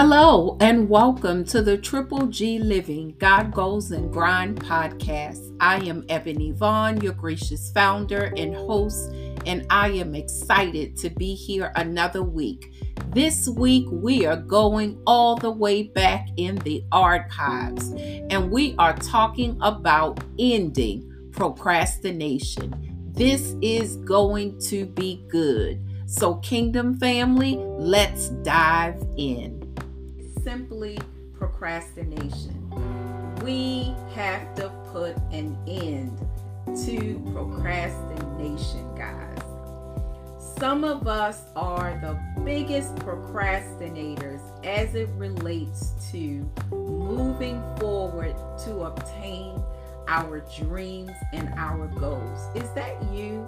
Hello, and welcome to the Triple G Living God Goals and Grind podcast. I am Ebony Vaughn, your gracious founder and host, and I am excited to be here another week. This week, we are going all the way back in the archives, and we are talking about ending procrastination. This is going to be good. So, Kingdom family, let's dive in simply procrastination. We have to put an end to procrastination, guys. Some of us are the biggest procrastinators as it relates to moving forward to obtain our dreams and our goals. Is that you?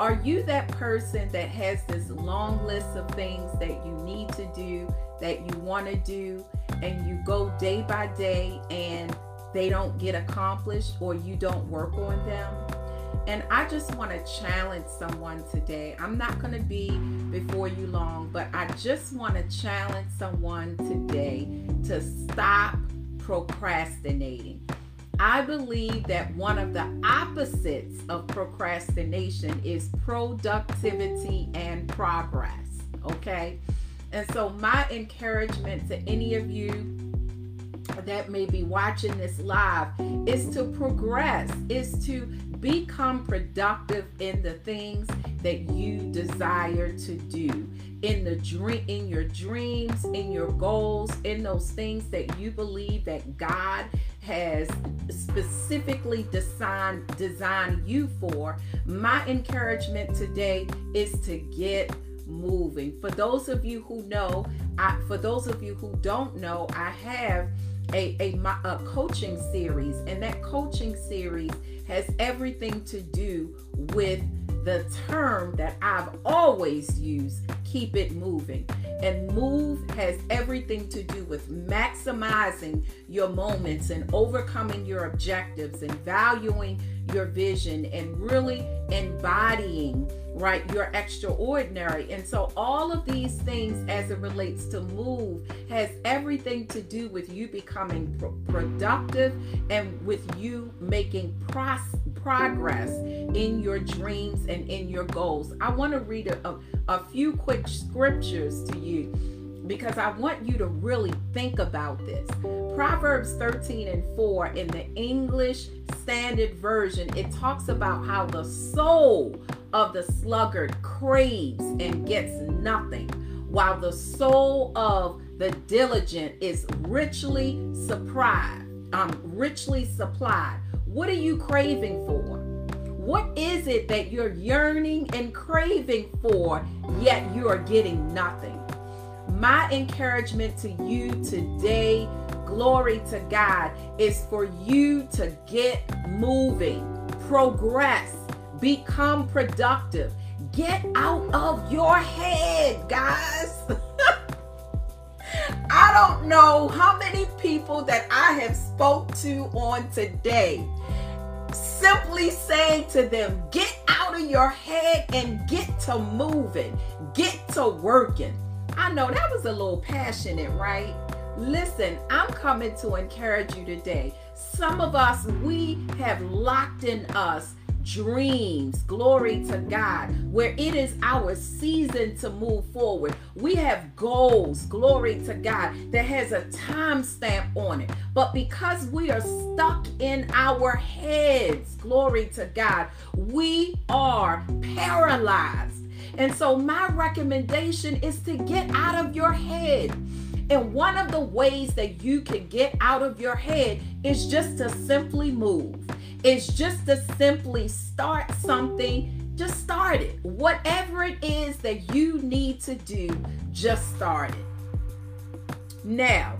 Are you that person that has this long list of things that you need to do, that you want to do, and you go day by day and they don't get accomplished or you don't work on them? And I just want to challenge someone today. I'm not going to be before you long, but I just want to challenge someone today to stop procrastinating. I believe that one of the opposites of procrastination is productivity and progress. Okay. And so, my encouragement to any of you that may be watching this live is to progress, is to become productive in the things that you desire to do in the dream in your dreams in your goals in those things that you believe that God has specifically designed designed you for my encouragement today is to get moving. For those of you who know I, for those of you who don't know i have a, a, a coaching series and that coaching series has everything to do with the term that I've always used keep it moving. And move has everything to do with maximizing your moments and overcoming your objectives and valuing your vision and really embodying right your extraordinary and so all of these things as it relates to move has everything to do with you becoming pro- productive and with you making pros- progress in your dreams and in your goals i want to read a, a, a few quick scriptures to you because I want you to really think about this. Proverbs 13 and 4 in the English Standard Version, it talks about how the soul of the sluggard craves and gets nothing, while the soul of the diligent is richly supplied. Um, richly supplied. What are you craving for? What is it that you're yearning and craving for, yet you are getting nothing? My encouragement to you today, glory to God, is for you to get moving, progress, become productive. Get out of your head, guys. I don't know how many people that I have spoke to on today simply saying to them, get out of your head and get to moving, get to working. I know that was a little passionate, right? Listen, I'm coming to encourage you today. Some of us, we have locked in us dreams, glory to God, where it is our season to move forward. We have goals, glory to God, that has a time stamp on it. But because we are stuck in our heads, glory to God, we are paralyzed and so, my recommendation is to get out of your head. And one of the ways that you can get out of your head is just to simply move. It's just to simply start something. Just start it. Whatever it is that you need to do, just start it. Now,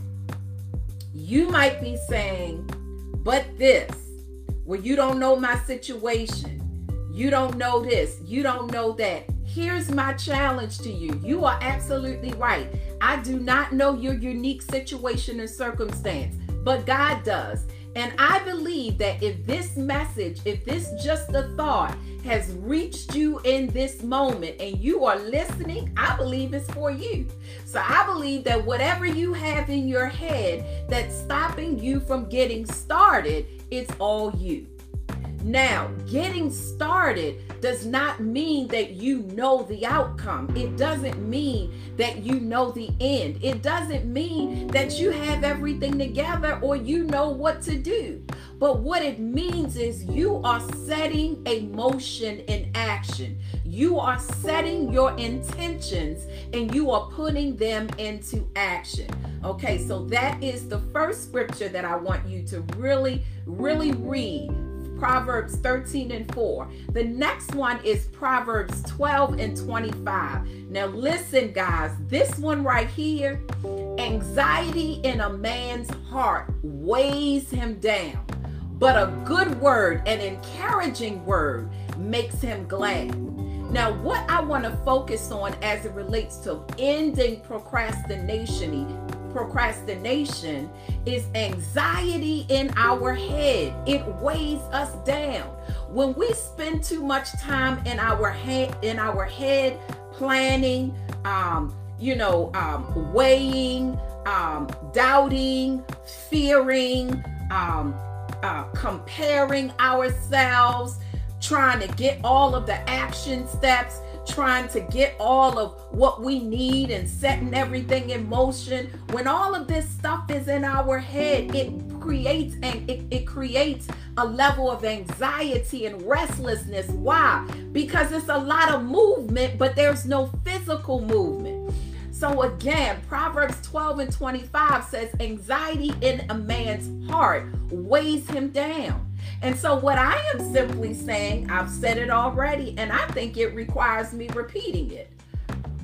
you might be saying, but this, well, you don't know my situation. You don't know this. You don't know that. Here's my challenge to you. You are absolutely right. I do not know your unique situation and circumstance, but God does. And I believe that if this message, if this just a thought has reached you in this moment and you are listening, I believe it's for you. So I believe that whatever you have in your head that's stopping you from getting started, it's all you. Now, getting started does not mean that you know the outcome. It doesn't mean that you know the end. It doesn't mean that you have everything together or you know what to do. But what it means is you are setting a motion in action. You are setting your intentions and you are putting them into action. Okay, so that is the first scripture that I want you to really, really read Proverbs 13 and 4. The next one is Proverbs 12 and 25. Now, listen, guys, this one right here anxiety in a man's heart weighs him down, but a good word, an encouraging word, makes him glad. Now, what I want to focus on as it relates to ending procrastination procrastination is anxiety in our head. It weighs us down. When we spend too much time in our head, in our head, planning, um, you know, um, weighing, um, doubting, fearing, um, uh, comparing ourselves, trying to get all of the action steps trying to get all of what we need and setting everything in motion. When all of this stuff is in our head it creates and it, it creates a level of anxiety and restlessness. Why? Because it's a lot of movement but there's no physical movement. So again, Proverbs 12 and 25 says, anxiety in a man's heart weighs him down. And so, what I am simply saying, I've said it already, and I think it requires me repeating it.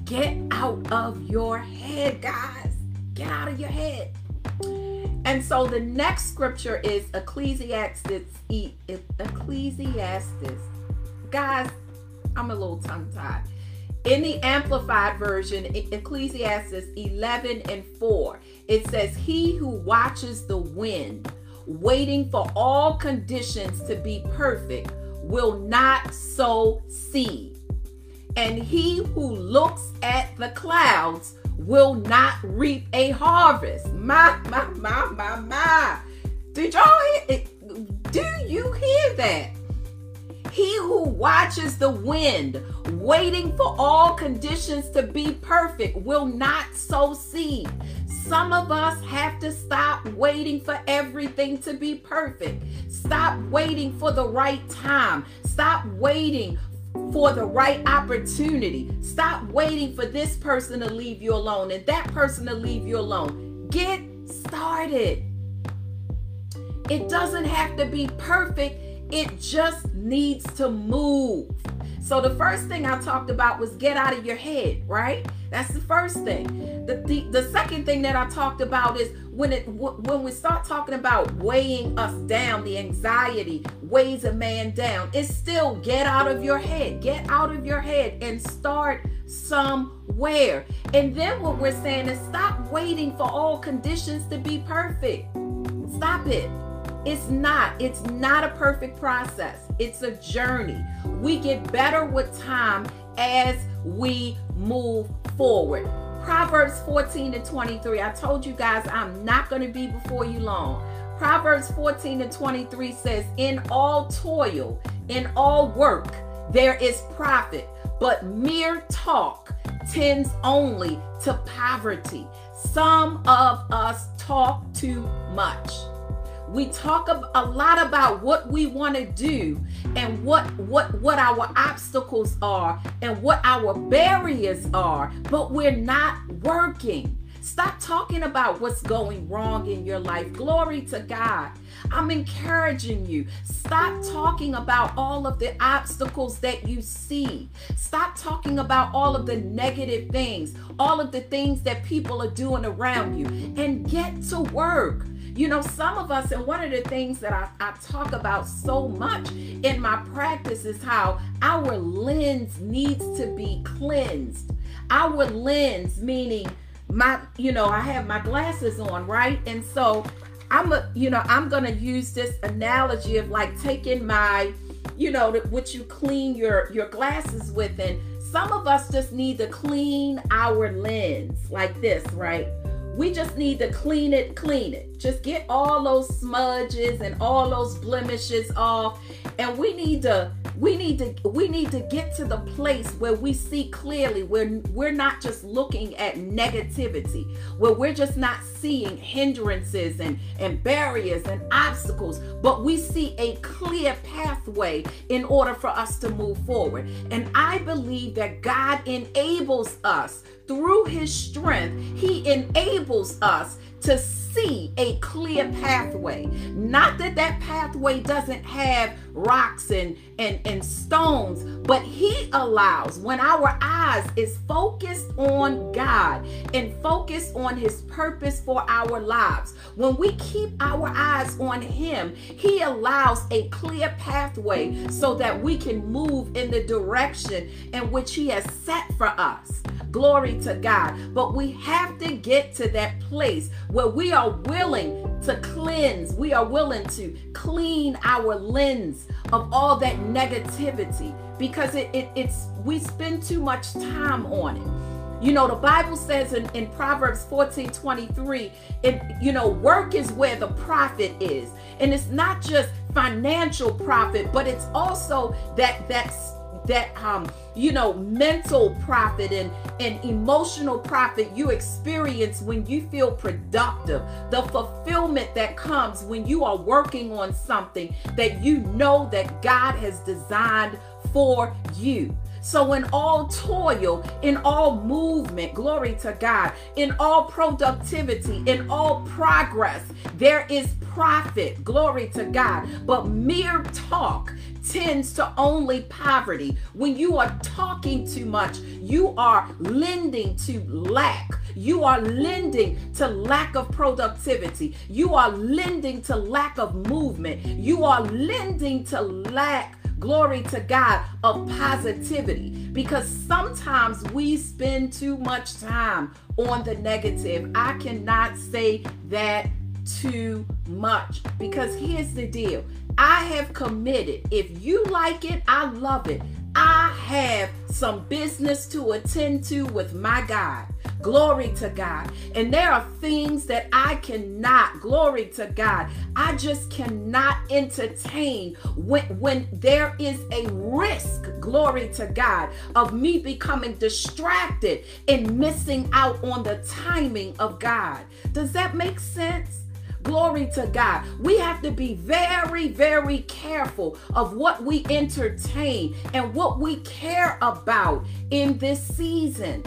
Get out of your head, guys. Get out of your head. And so, the next scripture is Ecclesiastes. Ecclesiastes. Guys, I'm a little tongue tied. In the Amplified Version, Ecclesiastes 11 and 4, it says, He who watches the wind waiting for all conditions to be perfect, will not sow seed. And he who looks at the clouds will not reap a harvest. My, my, my, my, my. Did y'all hear it? Do you hear that? He who watches the wind, waiting for all conditions to be perfect, will not sow seed. Some of us have to stop waiting for everything to be perfect. Stop waiting for the right time. Stop waiting for the right opportunity. Stop waiting for this person to leave you alone and that person to leave you alone. Get started. It doesn't have to be perfect, it just needs to move. So the first thing I talked about was get out of your head, right? That's the first thing. The, the, the second thing that I talked about is when it when we start talking about weighing us down, the anxiety weighs a man down. It's still get out of your head. Get out of your head and start somewhere. And then what we're saying is stop waiting for all conditions to be perfect. Stop it. It's not. It's not a perfect process. It's a journey. We get better with time as we move forward. Proverbs 14 to 23. I told you guys I'm not going to be before you long. Proverbs 14 to 23 says, In all toil, in all work, there is profit, but mere talk tends only to poverty. Some of us talk too much. We talk a lot about what we want to do and what what what our obstacles are and what our barriers are, but we're not working. Stop talking about what's going wrong in your life. Glory to God. I'm encouraging you. Stop talking about all of the obstacles that you see. Stop talking about all of the negative things, all of the things that people are doing around you, and get to work. You know, some of us, and one of the things that I, I talk about so much in my practice is how our lens needs to be cleansed. Our lens, meaning my, you know, I have my glasses on, right? And so I'm a, you know, I'm gonna use this analogy of like taking my, you know, what you clean your your glasses with, and some of us just need to clean our lens like this, right? We just need to clean it, clean it. Just get all those smudges and all those blemishes off. And we need to we need to we need to get to the place where we see clearly where we're not just looking at negativity where we're just not seeing hindrances and and barriers and obstacles but we see a clear pathway in order for us to move forward and i believe that god enables us through his strength he enables us to see a clear pathway. Not that that pathway doesn't have rocks and, and, and stones, but He allows when our eyes is focused on God and focused on His purpose for our lives. When we keep our eyes on Him, He allows a clear pathway so that we can move in the direction in which He has set for us. Glory to God. But we have to get to that place where we are willing to cleanse, we are willing to clean our lens of all that negativity because it, it it's we spend too much time on it. You know, the Bible says in, in Proverbs 14 23, it, you know, work is where the profit is. And it's not just financial profit, but it's also that that's that um you know mental profit and and emotional profit you experience when you feel productive the fulfillment that comes when you are working on something that you know that God has designed for you so, in all toil, in all movement, glory to God, in all productivity, in all progress, there is profit, glory to God. But mere talk tends to only poverty. When you are talking too much, you are lending to lack. You are lending to lack of productivity. You are lending to lack of movement. You are lending to lack glory to God, of positivity. Because sometimes we spend too much time on the negative. I cannot say that too much because here's the deal I have committed. If you like it, I love it. I have some business to attend to with my God. Glory to God. And there are things that I cannot, glory to God, I just cannot entertain when, when there is a risk, glory to God, of me becoming distracted and missing out on the timing of God. Does that make sense? Glory to God. We have to be very, very careful of what we entertain and what we care about in this season.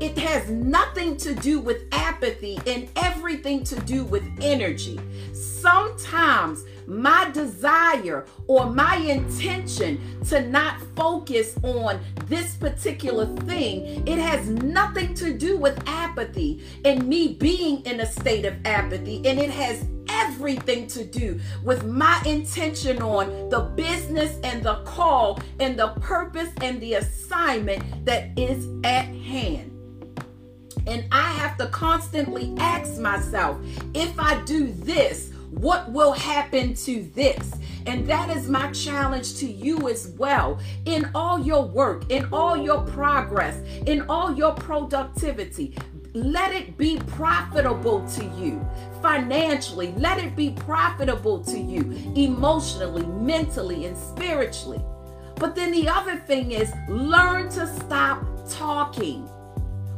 It has nothing to do with apathy and everything to do with energy. Sometimes my desire or my intention to not focus on this particular thing, it has nothing to do with apathy and me being in a state of apathy. And it has everything to do with my intention on the business and the call and the purpose and the assignment that is at hand. And I have to constantly ask myself if I do this, what will happen to this? And that is my challenge to you as well. In all your work, in all your progress, in all your productivity, let it be profitable to you financially. Let it be profitable to you emotionally, mentally, and spiritually. But then the other thing is learn to stop talking.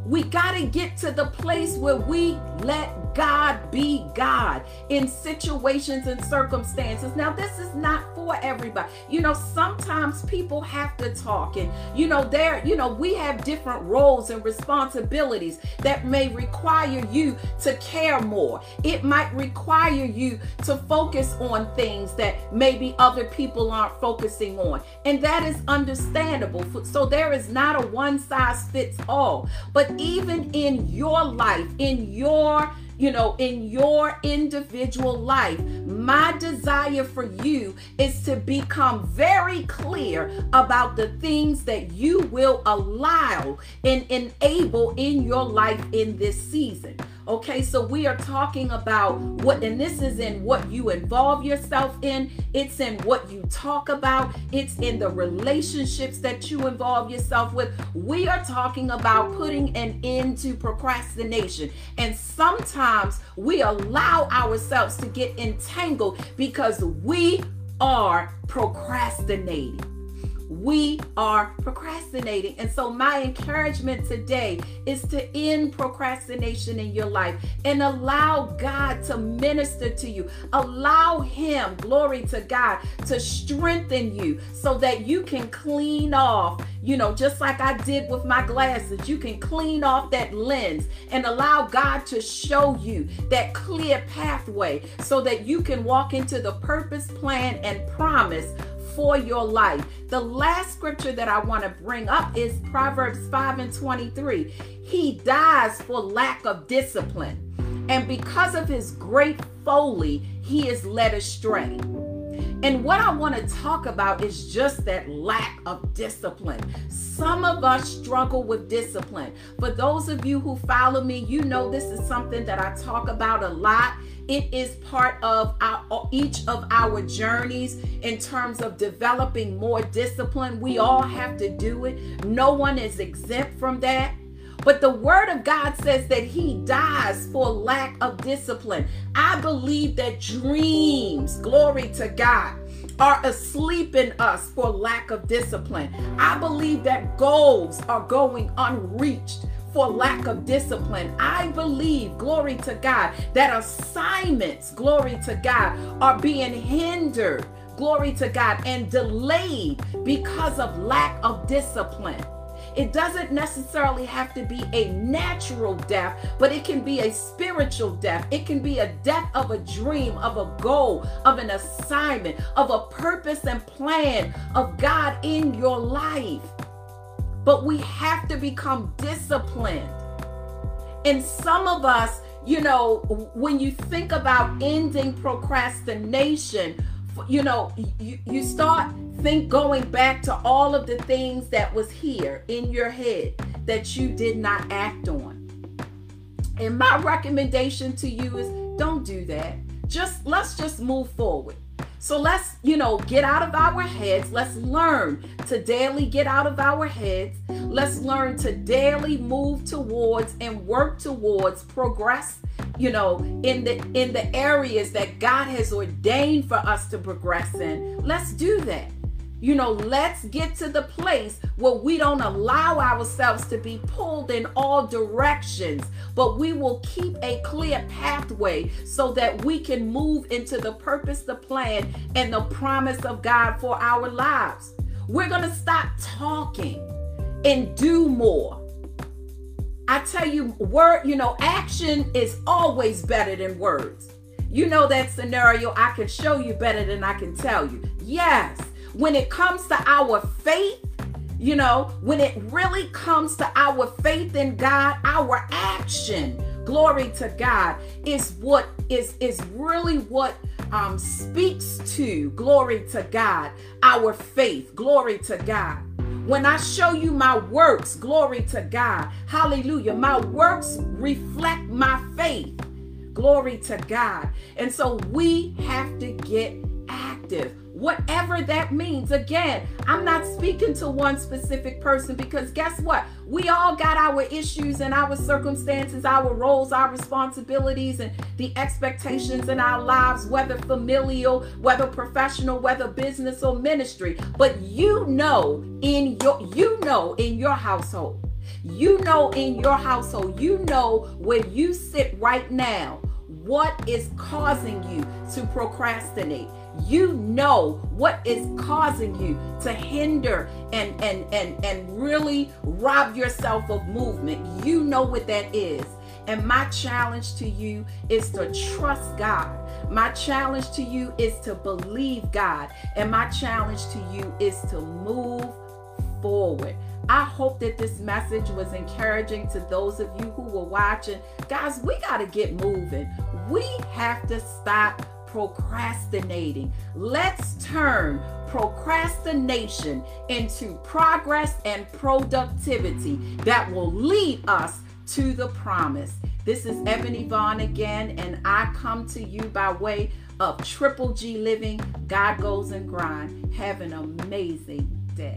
We got to get to the place where we let God be God in situations and circumstances. Now, this is not for everybody. You know, sometimes people have to talk, and you know, there, you know, we have different roles and responsibilities that may require you to care more. It might require you to focus on things that maybe other people aren't focusing on, and that is understandable. So, there is not a one size fits all, but even in your life, in your you know, in your individual life. My desire for you is to become very clear about the things that you will allow and enable in your life in this season. Okay, so we are talking about what, and this is in what you involve yourself in, it's in what you talk about, it's in the relationships that you involve yourself with. We are talking about putting an end to procrastination. And sometimes we allow ourselves to get entangled because we are procrastinating we are procrastinating. And so, my encouragement today is to end procrastination in your life and allow God to minister to you. Allow Him, glory to God, to strengthen you so that you can clean off, you know, just like I did with my glasses. You can clean off that lens and allow God to show you that clear pathway so that you can walk into the purpose, plan, and promise for your life. The last scripture that I want to bring up is Proverbs 5 and 23. He dies for lack of discipline, and because of his great folly, he is led astray. And what I want to talk about is just that lack of discipline. Some of us struggle with discipline. For those of you who follow me, you know this is something that I talk about a lot. It is part of our, each of our journeys in terms of developing more discipline. We all have to do it. No one is exempt from that. But the word of God says that he dies for lack of discipline. I believe that dreams, glory to God, are asleep in us for lack of discipline. I believe that goals are going unreached for lack of discipline. I believe, glory to God, that assignments, glory to God, are being hindered, glory to God, and delayed because of lack of discipline. It doesn't necessarily have to be a natural death, but it can be a spiritual death. It can be a death of a dream, of a goal, of an assignment, of a purpose and plan of God in your life. But we have to become disciplined. And some of us, you know, when you think about ending procrastination, you know, you, you start think going back to all of the things that was here in your head that you did not act on. And my recommendation to you is don't do that. Just let's just move forward. So let's, you know, get out of our heads. Let's learn to daily get out of our heads. Let's learn to daily move towards and work towards progress, you know, in the in the areas that God has ordained for us to progress in. Let's do that. You know, let's get to the place where we don't allow ourselves to be pulled in all directions, but we will keep a clear pathway so that we can move into the purpose, the plan, and the promise of God for our lives. We're going to stop talking and do more. I tell you, word, you know, action is always better than words. You know that scenario, I can show you better than I can tell you. Yes when it comes to our faith, you know, when it really comes to our faith in God, our action, glory to God, is what is is really what um, speaks to glory to God, our faith, glory to God. When I show you my works, glory to God, hallelujah, my works reflect my faith, glory to God. And so we have to get active whatever that means. Again, I'm not speaking to one specific person because guess what? We all got our issues and our circumstances, our roles, our responsibilities, and the expectations in our lives, whether familial, whether professional, whether business or ministry. But you know in your you know in your household. You know in your household, you know where you sit right now what is causing you to procrastinate you know what is causing you to hinder and and and and really rob yourself of movement you know what that is and my challenge to you is to trust God. My challenge to you is to believe God. And my challenge to you is to move forward. I hope that this message was encouraging to those of you who were watching. Guys, we got to get moving. We have to stop procrastinating. Let's turn procrastination into progress and productivity that will lead us to the promise. This is Ebony Vaughn again, and I come to you by way of Triple G Living. God Goals and Grind. Have an amazing day.